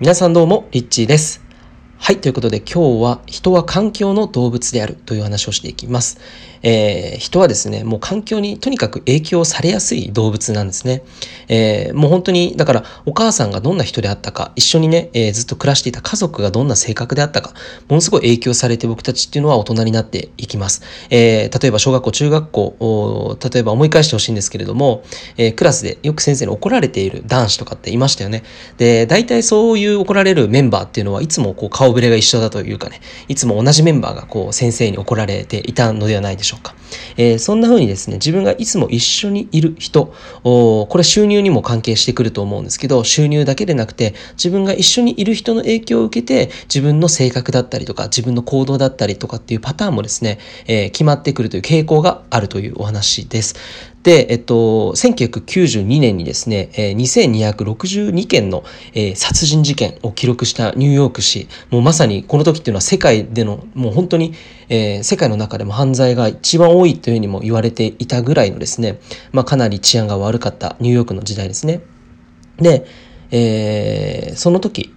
皆さんどうも、リッチーです。はい、ということで今日は人は環境の動物であるという話をしていきます。えー、人はですね、もう環境にとにかく影響されやすい動物なんですね。えー、もう本当に、だからお母さんがどんな人であったか、一緒にね、えー、ずっと暮らしていた家族がどんな性格であったか、ものすごい影響されて僕たちっていうのは大人になっていきます。え、例えば小学校、中学校、例えば思い返してほしいんですけれども、え、クラスでよく先生に怒られている男子とかっていましたよね。で、大体そういう怒られるメンバーっていうのはいつもこう顔ぶれが一緒だというかね、いつも同じメンバーがこう先生に怒られていたのではないでしょうか。えー、そんな風にですね、自分がいつも一緒にいる人、これ収入にも関係してくると思うんですけど、収入だけでなくて、自分が一緒にいる人の影響を受けて、自分の性格だったりとか、自分の行動だったりとかっていうパターンもですね、えー、決まってくるという傾向があるというお話です。で、えっと、1992年にですね、えー、2262件の、えー、殺人事件を記録したニューヨーク市、もうまさにこの時っていうのは世界での、もう本当に、えー、世界の中でも犯罪が一番多いというふうにも言われていたぐらいのですね、まあかなり治安が悪かったニューヨークの時代ですね。で、えー、その時、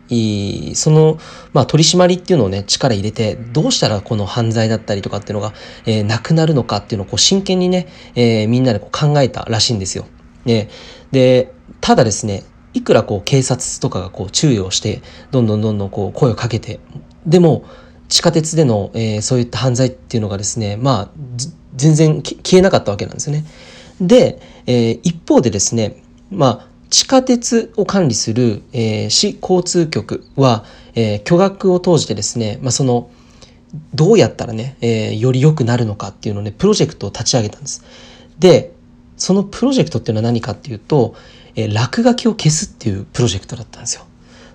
その、まあ、取り締まりっていうのをね、力入れて、どうしたらこの犯罪だったりとかっていうのが、えー、なくなるのかっていうのをこう真剣にね、えー、みんなでこう考えたらしいんですよ。で、で、ただですね、いくらこう警察とかがこう注意をして、どんどんどんどんこう声をかけて、でも、地下鉄での、えー、そういった犯罪っていうのがですね、まあ、全然消えなかったわけなんですよね。で、えー、一方でですね、まあ、地下鉄を管理する、えー、市交通局は、えー、巨額を投じてですね、まあ、その、どうやったらね、えー、より良くなるのかっていうのをね、プロジェクトを立ち上げたんです。で、そのプロジェクトっていうのは何かっていうと、えー、落書きを消すっていうプロジェクトだったんですよ。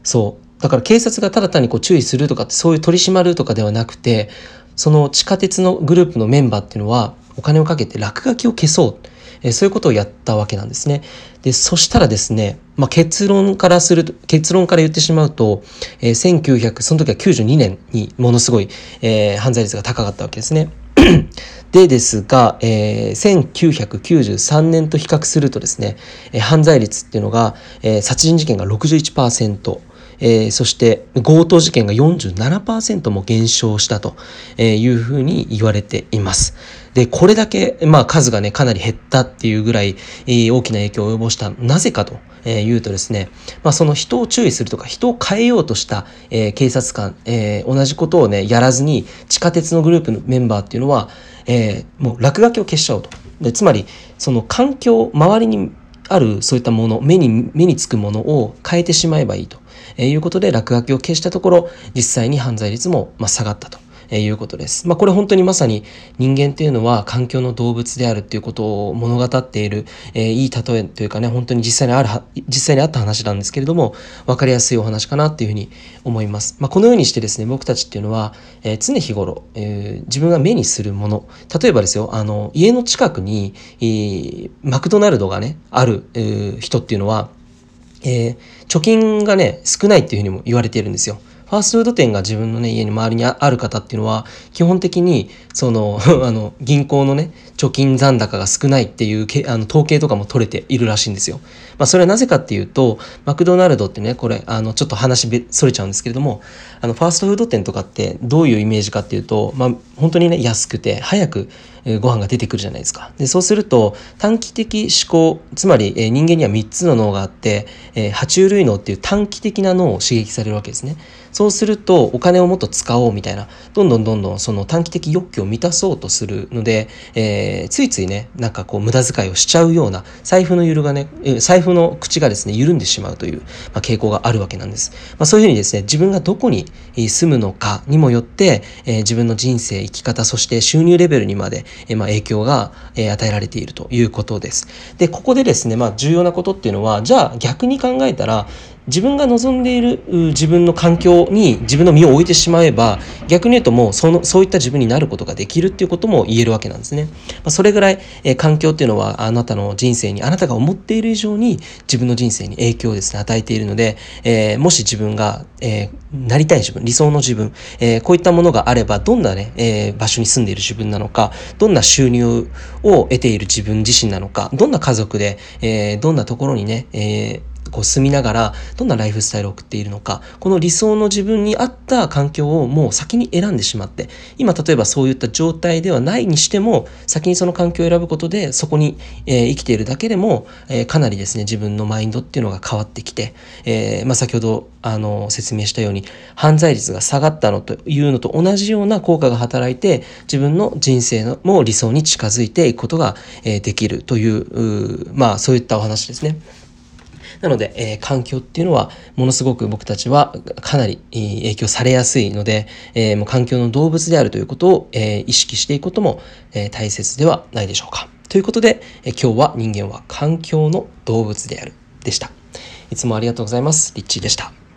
そう。だから警察がただ単にこう注意するとかってそういう取り締まるとかではなくて、その地下鉄のグループのメンバーっていうのはお金をかけて落書きを消そう。えそういうことをやったわけなんですね。で、そしたらですね、まあ、結論からすると、結論から言ってしまうと、えー、1900、その時は92年にものすごい、えー、犯罪率が高かったわけですね。でですが、えー、1993年と比較するとですね、えー、犯罪率っていうのが、えー、殺人事件が61%、えー、そして強盗事件が47%も減少したというふうに言われています。で、これだけ、まあ数がね、かなり減ったっていうぐらい、え、大きな影響を及ぼした。なぜかというとですね、まあその人を注意するとか、人を変えようとした、えー、警察官、えー、同じことをね、やらずに、地下鉄のグループのメンバーっていうのは、えー、もう落書きを消しちゃおうと。で、つまり、その環境、周りにあるそういったもの、目に、目につくものを変えてしまえばいいということで、落書きを消したところ、実際に犯罪率も下がったと。えいうことです。まあ、これ本当にまさに人間っていうのは環境の動物であるっていうことを物語っている、え、いい例えというかね、本当に実際にある、実際にあった話なんですけれども、分かりやすいお話かなっていうふうに思います。まあ、このようにしてですね、僕たちっていうのは、え、常日頃、えー、自分が目にするもの、例えばですよ、あの、家の近くに、えー、マクドナルドがね、ある、えー、人っていうのは、えー、貯金がね、少ないっていうふうにも言われているんですよ。ファーストフード店が自分のね、家に周りにある方っていうのは、基本的に、その、あの、銀行のね、貯金残高が少ないっていうけあの統計とかも取れているらしいんですよ。まあ、それはなぜかっていうと、マクドナルドってね、これ、あの、ちょっと話それちゃうんですけれども、あの、ファーストフード店とかってどういうイメージかっていうと、まあ、本当にね、安くて、早く、ご飯が出てくるじゃないですか。で、そうすると、短期的思考、つまり、え人間には3つの脳があって、え爬虫類脳っていう短期的な脳を刺激されるわけですね。そうすると、お金をもっと使おうみたいな、どんどんどんどんその短期的欲求を満たそうとするので、えー、ついついね、なんかこう無駄遣いをしちゃうような、財布の揺るがね、財布の口がですね、緩んでしまうという、ま、傾向があるわけなんです。まあ、そういうふうにですね、自分がどこに住むのかにもよって、えー、自分の人生、生き方、そして収入レベルにまで、え、まあ、影響が、え与えられているということです。で、ここでですね、まあ、重要なことっていうのは、じゃあ逆に考えたら、自分が望んでいる自分の環境に自分の身を置いてしまえば逆に言うともうそのそういった自分になることができるっていうことも言えるわけなんですね。まあ、それぐらい、えー、環境っていうのはあなたの人生にあなたが思っている以上に自分の人生に影響をですね与えているので、えー、もし自分が、えー、なりたい自分理想の自分、えこういったものがあればどんなね、え場所に住んでいる自分なのかどんな収入を得ている自分自身なのかどんな家族で、えどんなところにね、えこう住みながらどんなライフスタイルを送っているのか、この理想の自分に合った環境をもう先に選んでしまって、今例えばそういった状態ではないにしても、先にその環境を選ぶことで、そこに、えー、生きているだけでも、えー、かなりですね、自分のマインドっていうのが変わってきて、えー、まあ、先ほどあの説明したように、犯罪率が下がったのというのと同じような効果が働いて、自分の人生のも理想に近づいていくことが、え、できるとい、うまあそういったお話ですね。なので、えー、環境っていうのはものすごく僕たちはかなり影響されやすいので、えー、もう環境の動物であるということを、えー、意識していくことも、えー、大切ではないでしょうか。ということで、えー、今日は人間は環境の動物であるでした。いつもありがとうございます。リッチーでした。